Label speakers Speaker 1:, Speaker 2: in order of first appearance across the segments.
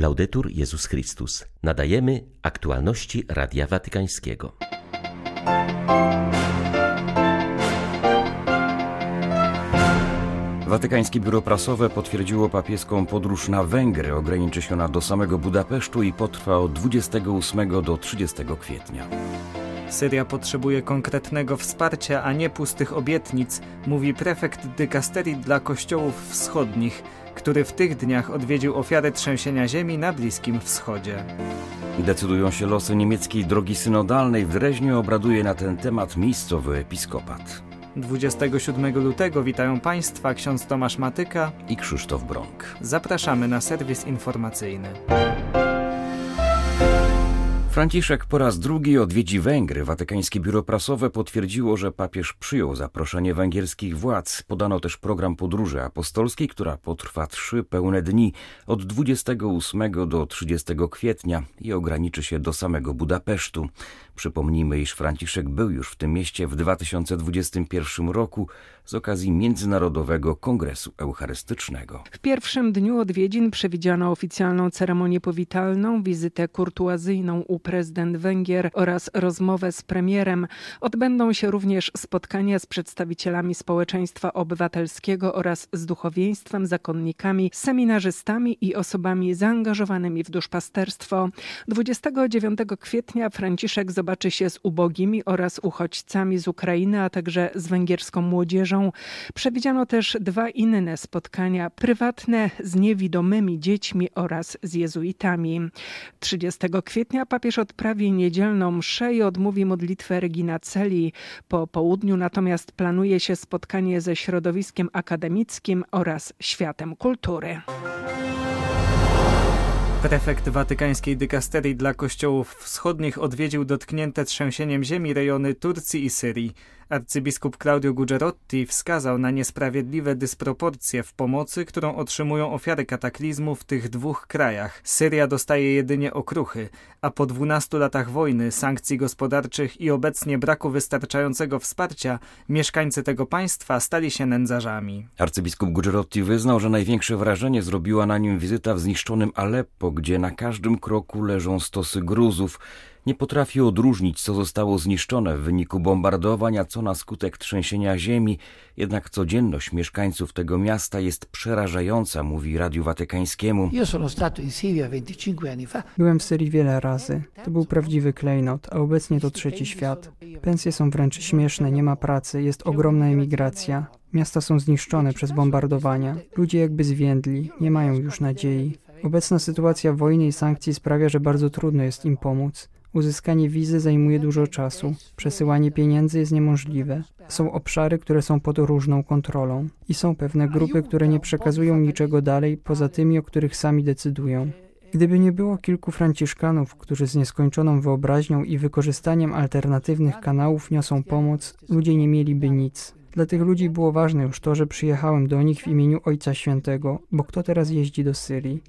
Speaker 1: Laudetur Jezus Chrystus. Nadajemy aktualności Radia Watykańskiego.
Speaker 2: Watykańskie biuro prasowe potwierdziło papieską podróż na Węgry. Ograniczy się ona do samego Budapesztu i potrwa od 28 do 30 kwietnia.
Speaker 3: Syria potrzebuje konkretnego wsparcia, a nie pustych obietnic, mówi prefekt dykasterii dla kościołów wschodnich, który w tych dniach odwiedził ofiary trzęsienia ziemi na Bliskim Wschodzie.
Speaker 2: Decydują się losy niemieckiej drogi synodalnej. W Dreźnie obraduje na ten temat miejscowy episkopat.
Speaker 3: 27 lutego witają Państwa ksiądz Tomasz Matyka
Speaker 2: i Krzysztof Brąk.
Speaker 3: Zapraszamy na serwis informacyjny.
Speaker 2: Franciszek po raz drugi odwiedzi Węgry. Watykańskie biuro prasowe potwierdziło, że papież przyjął zaproszenie węgierskich władz. Podano też program podróży apostolskiej, która potrwa trzy pełne dni od 28 do 30 kwietnia i ograniczy się do samego Budapesztu. Przypomnijmy, iż Franciszek był już w tym mieście w 2021 roku z okazji Międzynarodowego Kongresu Eucharystycznego.
Speaker 4: W pierwszym dniu odwiedzin przewidziano oficjalną ceremonię powitalną, wizytę kurtuazyjną u prezydent Węgier oraz rozmowę z premierem. Odbędą się również spotkania z przedstawicielami społeczeństwa obywatelskiego oraz z duchowieństwem, zakonnikami, seminarzystami i osobami zaangażowanymi w duszpasterstwo. 29 kwietnia Franciszek zobaczy się z ubogimi oraz uchodźcami z Ukrainy, a także z węgierską młodzieżą. Przewidziano też dwa inne spotkania prywatne z niewidomymi dziećmi oraz z jezuitami. 30 kwietnia papież odprawi niedzielną mszę i odmówi modlitwę Regina Celi. Po południu natomiast planuje się spotkanie ze środowiskiem akademickim oraz światem kultury.
Speaker 3: Prefekt watykańskiej dykasterii dla kościołów wschodnich odwiedził dotknięte trzęsieniem ziemi rejony Turcji i Syrii. Arcybiskup Claudio Gugerotti wskazał na niesprawiedliwe dysproporcje w pomocy, którą otrzymują ofiary kataklizmu w tych dwóch krajach. Syria dostaje jedynie okruchy, a po 12 latach wojny, sankcji gospodarczych i obecnie braku wystarczającego wsparcia, mieszkańcy tego państwa stali się nędzarzami.
Speaker 2: Arcybiskup Gugerotti wyznał, że największe wrażenie zrobiła na nim wizyta w zniszczonym Aleppo, gdzie na każdym kroku leżą stosy gruzów, nie potrafi odróżnić, co zostało zniszczone w wyniku bombardowań, a co na skutek trzęsienia ziemi. Jednak codzienność mieszkańców tego miasta jest przerażająca, mówi Radiu Watykańskiemu.
Speaker 5: Byłem w Syrii wiele razy. To był prawdziwy klejnot, a obecnie to trzeci świat. Pensje są wręcz śmieszne, nie ma pracy, jest ogromna emigracja. Miasta są zniszczone przez bombardowania. Ludzie jakby zwiędli, nie mają już nadziei. Obecna sytuacja wojny i sankcji sprawia, że bardzo trudno jest im pomóc. Uzyskanie wizy zajmuje dużo czasu, przesyłanie pieniędzy jest niemożliwe. Są obszary, które są pod różną kontrolą i są pewne grupy, które nie przekazują niczego dalej poza tymi, o których sami decydują. Gdyby nie było kilku Franciszkanów, którzy z nieskończoną wyobraźnią i wykorzystaniem alternatywnych kanałów niosą pomoc, ludzie nie mieliby nic. Dla tych ludzi było ważne już to, że przyjechałem do nich w imieniu Ojca Świętego, bo kto teraz jeździ do Syrii?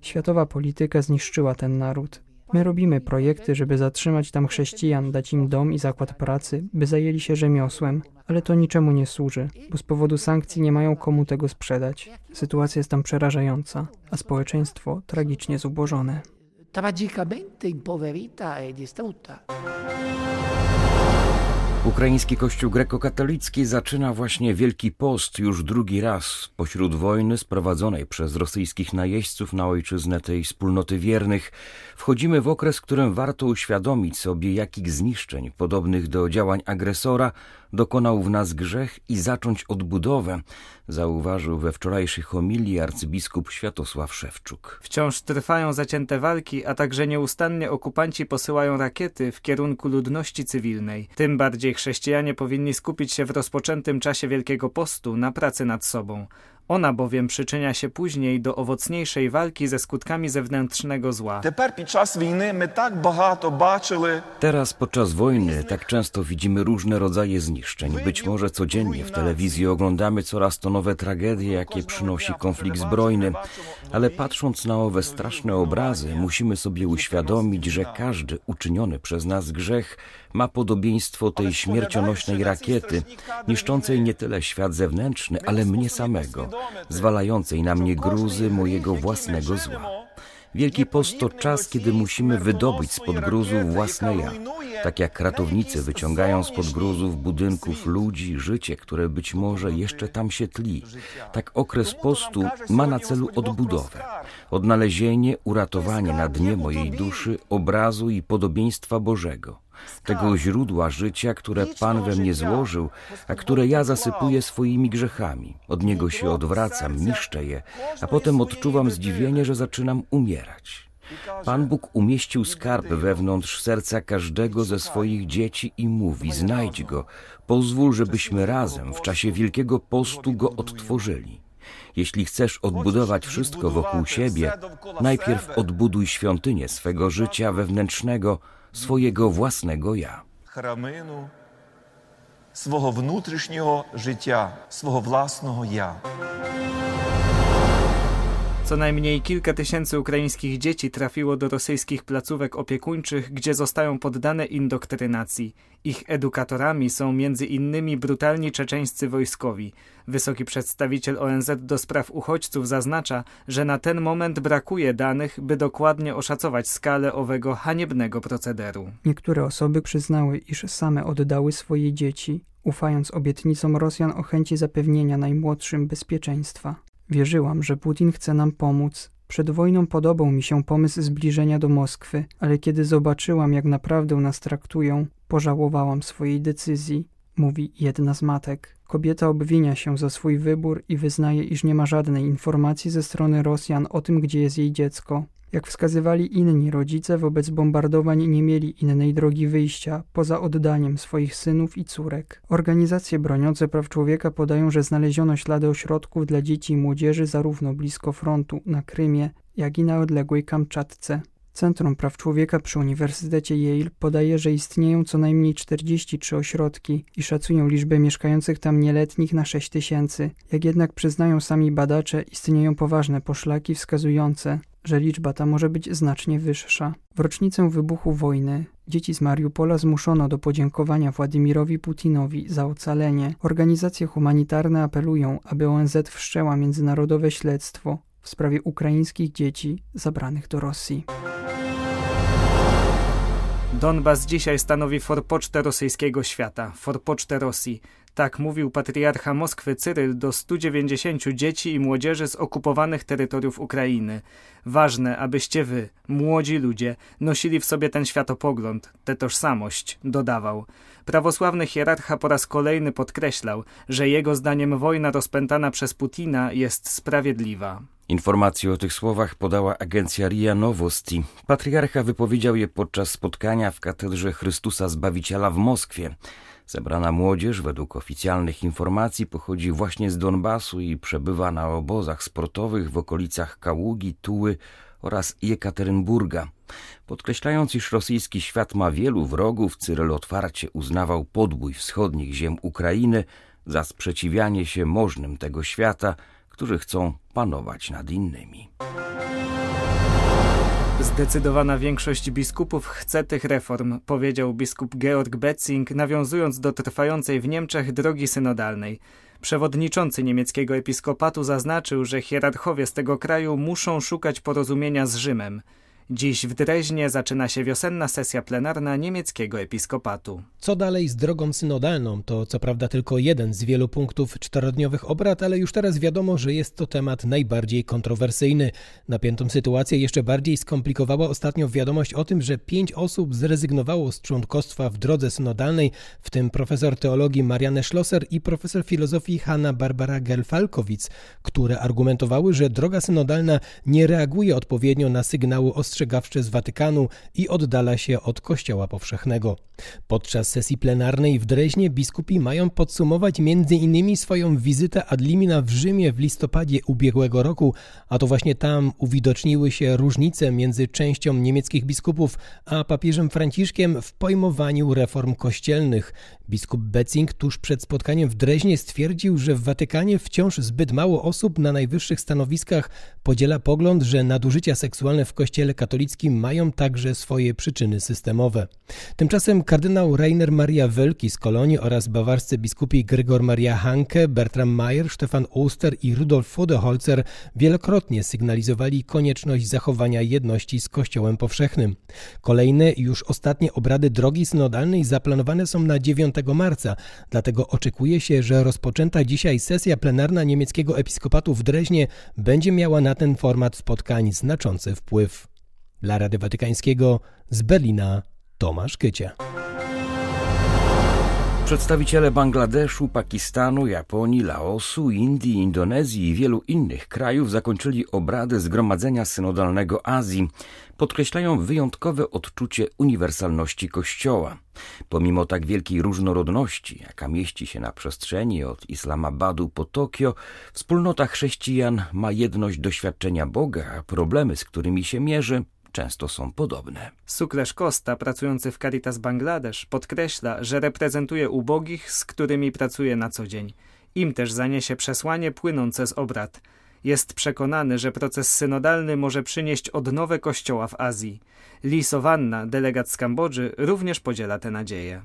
Speaker 5: Światowa polityka zniszczyła ten naród. My robimy projekty, żeby zatrzymać tam chrześcijan, dać im dom i zakład pracy, by zajęli się rzemiosłem, ale to niczemu nie służy, bo z powodu sankcji nie mają komu tego sprzedać. Sytuacja jest tam przerażająca, a społeczeństwo tragicznie zubożone. Tragicamente impoverita e distrutta.
Speaker 2: Ukraiński Kościół grekokatolicki zaczyna właśnie Wielki Post już drugi raz pośród wojny sprowadzonej przez rosyjskich najeźdźców na ojczyznę tej wspólnoty wiernych. Wchodzimy w okres, którym warto uświadomić sobie, jakich zniszczeń podobnych do działań agresora dokonał w nas grzech i zacząć odbudowę, zauważył we wczorajszej homilii arcybiskup Światosław Szewczuk.
Speaker 3: Wciąż trwają zacięte walki, a także nieustannie okupanci posyłają rakiety w kierunku ludności cywilnej. Tym bardziej chrześcijanie powinni skupić się w rozpoczętym czasie Wielkiego Postu na pracy nad sobą. Ona bowiem przyczynia się później do owocniejszej walki ze skutkami zewnętrznego zła.
Speaker 2: Teraz podczas wojny tak często widzimy różne rodzaje zniszczeń. Być może codziennie w telewizji oglądamy coraz to nowe tragedie, jakie przynosi konflikt zbrojny. Ale patrząc na owe straszne obrazy, musimy sobie uświadomić, że każdy uczyniony przez nas grzech ma podobieństwo tej śmiercionośnej rakiety, niszczącej nie tyle świat zewnętrzny, ale mnie samego, zwalającej na mnie gruzy mojego własnego zła. Wielki Post to czas, kiedy musimy wydobyć spod gruzów własne ja. Tak jak ratownicy wyciągają spod gruzów budynków ludzi życie, które być może jeszcze tam się tli. Tak okres postu ma na celu odbudowę, odnalezienie, uratowanie na dnie mojej duszy obrazu i podobieństwa Bożego tego źródła życia, które Pan we mnie złożył, a które ja zasypuję swoimi grzechami. Od niego się odwracam, niszczę je, a potem odczuwam zdziwienie, że zaczynam umierać. Pan Bóg umieścił skarb wewnątrz serca każdego ze swoich dzieci i mówi: Znajdź go, pozwól, żebyśmy razem w czasie Wielkiego Postu go odtworzyli. Jeśli chcesz odbudować wszystko wokół siebie, najpierw odbuduj świątynię swego życia wewnętrznego, swojego własnego ja.
Speaker 6: храмину свого внутрішнього життя, свого власного я.
Speaker 3: Co najmniej kilka tysięcy ukraińskich dzieci trafiło do rosyjskich placówek opiekuńczych, gdzie zostają poddane indoktrynacji. Ich edukatorami są między innymi brutalni czeczeńscy wojskowi. Wysoki przedstawiciel ONZ do spraw uchodźców zaznacza, że na ten moment brakuje danych, by dokładnie oszacować skalę owego haniebnego procederu.
Speaker 5: Niektóre osoby przyznały, iż same oddały swoje dzieci, ufając obietnicom Rosjan o chęci zapewnienia najmłodszym bezpieczeństwa. Wierzyłam, że Putin chce nam pomóc. Przed wojną podobał mi się pomysł zbliżenia do Moskwy, ale kiedy zobaczyłam, jak naprawdę nas traktują, pożałowałam swojej decyzji, mówi jedna z matek. Kobieta obwinia się za swój wybór i wyznaje, iż nie ma żadnej informacji ze strony Rosjan o tym, gdzie jest jej dziecko. Jak wskazywali inni rodzice, wobec bombardowań nie mieli innej drogi wyjścia poza oddaniem swoich synów i córek. Organizacje broniące praw człowieka podają, że znaleziono ślady ośrodków dla dzieci i młodzieży zarówno blisko frontu na Krymie, jak i na odległej Kamczatce. Centrum Praw Człowieka przy Uniwersytecie Yale podaje, że istnieją co najmniej 43 ośrodki i szacują liczbę mieszkających tam nieletnich na 6 tysięcy. Jak jednak przyznają sami badacze, istnieją poważne poszlaki wskazujące, że liczba ta może być znacznie wyższa. W rocznicę wybuchu wojny dzieci z Mariupola zmuszono do podziękowania Władimirowi Putinowi za ocalenie. Organizacje humanitarne apelują, aby ONZ wszczęła międzynarodowe śledztwo w sprawie ukraińskich dzieci zabranych do Rosji.
Speaker 3: Donbas dzisiaj stanowi forpocztę rosyjskiego świata, forpocztę Rosji. Tak mówił patriarcha Moskwy Cyryl do 190 dzieci i młodzieży z okupowanych terytoriów Ukrainy. Ważne, abyście wy, młodzi ludzie, nosili w sobie ten światopogląd, tę tożsamość, dodawał. Prawosławny hierarcha po raz kolejny podkreślał, że jego zdaniem wojna rozpętana przez Putina jest sprawiedliwa.
Speaker 2: Informacje o tych słowach podała agencja RIA Nowosti. Patriarcha wypowiedział je podczas spotkania w katedrze Chrystusa Zbawiciela w Moskwie. Zebrana młodzież, według oficjalnych informacji, pochodzi właśnie z Donbasu i przebywa na obozach sportowych w okolicach Kaługi, Tuły oraz Jekaterynburga. Podkreślając, iż rosyjski świat ma wielu wrogów, Cyryl otwarcie uznawał podbój wschodnich ziem Ukrainy za sprzeciwianie się możnym tego świata, którzy chcą panować nad innymi.
Speaker 3: Zdecydowana większość biskupów chce tych reform, powiedział biskup Georg Betzing, nawiązując do trwającej w Niemczech drogi synodalnej. Przewodniczący niemieckiego episkopatu zaznaczył, że hierarchowie z tego kraju muszą szukać porozumienia z Rzymem. Dziś w Dreźnie zaczyna się wiosenna sesja plenarna niemieckiego episkopatu.
Speaker 7: Co dalej z drogą synodalną? To co prawda tylko jeden z wielu punktów czterodniowych obrad, ale już teraz wiadomo, że jest to temat najbardziej kontrowersyjny. Napiętą sytuację jeszcze bardziej skomplikowała ostatnio wiadomość o tym, że pięć osób zrezygnowało z członkostwa w drodze synodalnej, w tym profesor teologii Marianne Schlosser i profesor filozofii Hanna Barbara Gelfalkowicz, które argumentowały, że droga synodalna nie reaguje odpowiednio na sygnały ostrzegawcze ostrzegawcze z Watykanu i oddala się od Kościoła Powszechnego. Podczas sesji plenarnej w Dreźnie biskupi mają podsumować m.in. swoją wizytę ad limina w Rzymie w listopadzie ubiegłego roku, a to właśnie tam uwidoczniły się różnice między częścią niemieckich biskupów a papieżem Franciszkiem w pojmowaniu reform kościelnych. Biskup Betzing tuż przed spotkaniem w Dreźnie stwierdził, że w Watykanie wciąż zbyt mało osób na najwyższych stanowiskach podziela pogląd, że nadużycia seksualne w kościele katolickim katolickim mają także swoje przyczyny systemowe. Tymczasem kardynał Rainer Maria Wölki z Kolonii oraz bawarscy biskupi Gregor Maria Hanke, Bertram Mayer, Stefan Oster i Rudolf Vodeholzer wielokrotnie sygnalizowali konieczność zachowania jedności z Kościołem powszechnym. Kolejne, już ostatnie obrady drogi synodalnej zaplanowane są na 9 marca, dlatego oczekuje się, że rozpoczęta dzisiaj sesja plenarna niemieckiego episkopatu w Dreźnie będzie miała na ten format spotkań znaczący wpływ. Dla Rady Watykańskiego z Berlina Tomasz Kycie.
Speaker 2: Przedstawiciele Bangladeszu, Pakistanu, Japonii, Laosu, Indii, Indonezji i wielu innych krajów zakończyli obrady Zgromadzenia Synodalnego Azji. Podkreślają wyjątkowe odczucie uniwersalności Kościoła. Pomimo tak wielkiej różnorodności, jaka mieści się na przestrzeni od Islamabadu po Tokio, wspólnota chrześcijan ma jedność doświadczenia Boga, a problemy, z którymi się mierzy, często są podobne.
Speaker 3: Suklesz Costa, pracujący w Caritas Bangladesz, podkreśla, że reprezentuje ubogich, z którymi pracuje na co dzień. Im też zaniesie przesłanie płynące z obrad. Jest przekonany, że proces synodalny może przynieść odnowę kościoła w Azji. Lee Sowanna, delegat z Kambodży, również podziela tę nadzieję.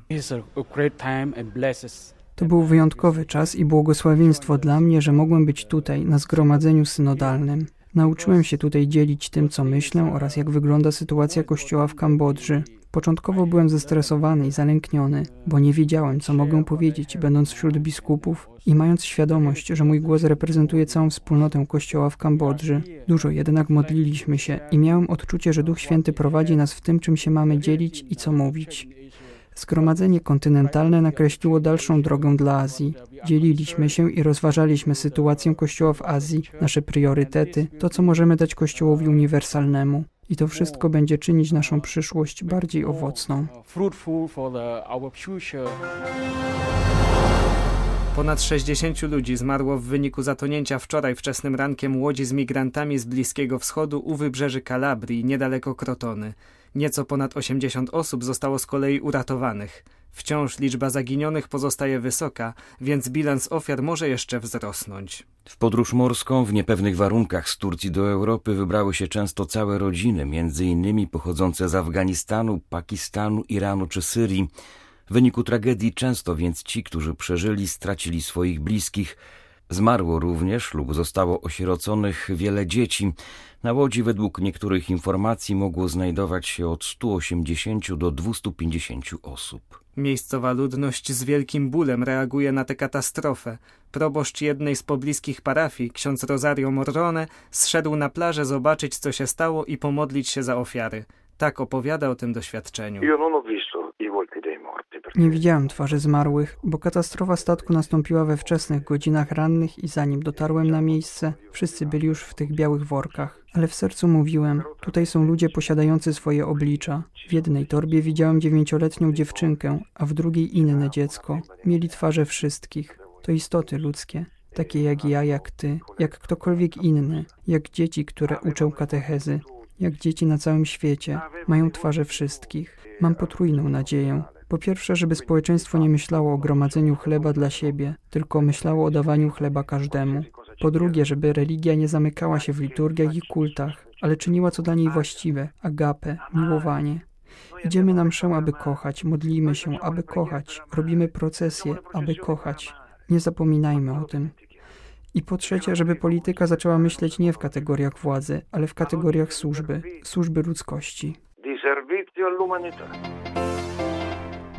Speaker 5: To był wyjątkowy czas i błogosławieństwo dla mnie, że mogłem być tutaj, na zgromadzeniu synodalnym. Nauczyłem się tutaj dzielić tym, co myślę oraz jak wygląda sytuacja kościoła w Kambodży. Początkowo byłem zestresowany i zalękniony, bo nie wiedziałem, co mogę powiedzieć, będąc wśród biskupów i mając świadomość, że mój głos reprezentuje całą wspólnotę kościoła w Kambodży. Dużo jednak modliliśmy się i miałem odczucie, że Duch Święty prowadzi nas w tym, czym się mamy dzielić i co mówić. Zgromadzenie kontynentalne nakreśliło dalszą drogę dla Azji. Dzieliliśmy się i rozważaliśmy sytuację Kościoła w Azji, nasze priorytety, to co możemy dać Kościołowi uniwersalnemu. I to wszystko będzie czynić naszą przyszłość bardziej owocną.
Speaker 3: Ponad 60 ludzi zmarło w wyniku zatonięcia wczoraj wczesnym rankiem łodzi z migrantami z Bliskiego Wschodu u wybrzeży Kalabrii, niedaleko Krotony. Nieco ponad 80 osób zostało z kolei uratowanych. Wciąż liczba zaginionych pozostaje wysoka, więc bilans ofiar może jeszcze wzrosnąć.
Speaker 2: W podróż morską w niepewnych warunkach z Turcji do Europy wybrały się często całe rodziny, między innymi pochodzące z Afganistanu, Pakistanu, Iranu czy Syrii. W wyniku tragedii często więc ci, którzy przeżyli, stracili swoich bliskich. Zmarło również lub zostało osieroconych wiele dzieci. Na łodzi według niektórych informacji mogło znajdować się od 180 do 250 osób.
Speaker 3: Miejscowa ludność z wielkim bólem reaguje na tę katastrofę. Proboszcz jednej z pobliskich parafii, ksiądz Rosario Morrone, zszedł na plażę zobaczyć, co się stało i pomodlić się za ofiary. Tak opowiada o tym doświadczeniu.
Speaker 5: Nie widziałem twarzy zmarłych, bo katastrofa statku nastąpiła we wczesnych godzinach rannych i zanim dotarłem na miejsce, wszyscy byli już w tych białych workach. Ale w sercu mówiłem, tutaj są ludzie posiadający swoje oblicza. W jednej torbie widziałem dziewięcioletnią dziewczynkę, a w drugiej inne dziecko. Mieli twarze wszystkich. To istoty ludzkie takie jak ja, jak ty, jak ktokolwiek inny, jak dzieci, które uczą katechezy, jak dzieci na całym świecie, mają twarze wszystkich. Mam potrójną nadzieję. Po pierwsze, żeby społeczeństwo nie myślało o gromadzeniu chleba dla siebie, tylko myślało o dawaniu chleba każdemu. Po drugie, żeby religia nie zamykała się w liturgiach i kultach, ale czyniła co dla niej właściwe, agape, miłowanie. Idziemy na mszę, aby kochać, modlimy się, aby kochać, robimy procesje, aby kochać. Nie zapominajmy o tym. I po trzecie, żeby polityka zaczęła myśleć nie w kategoriach władzy, ale w kategoriach służby, służby ludzkości.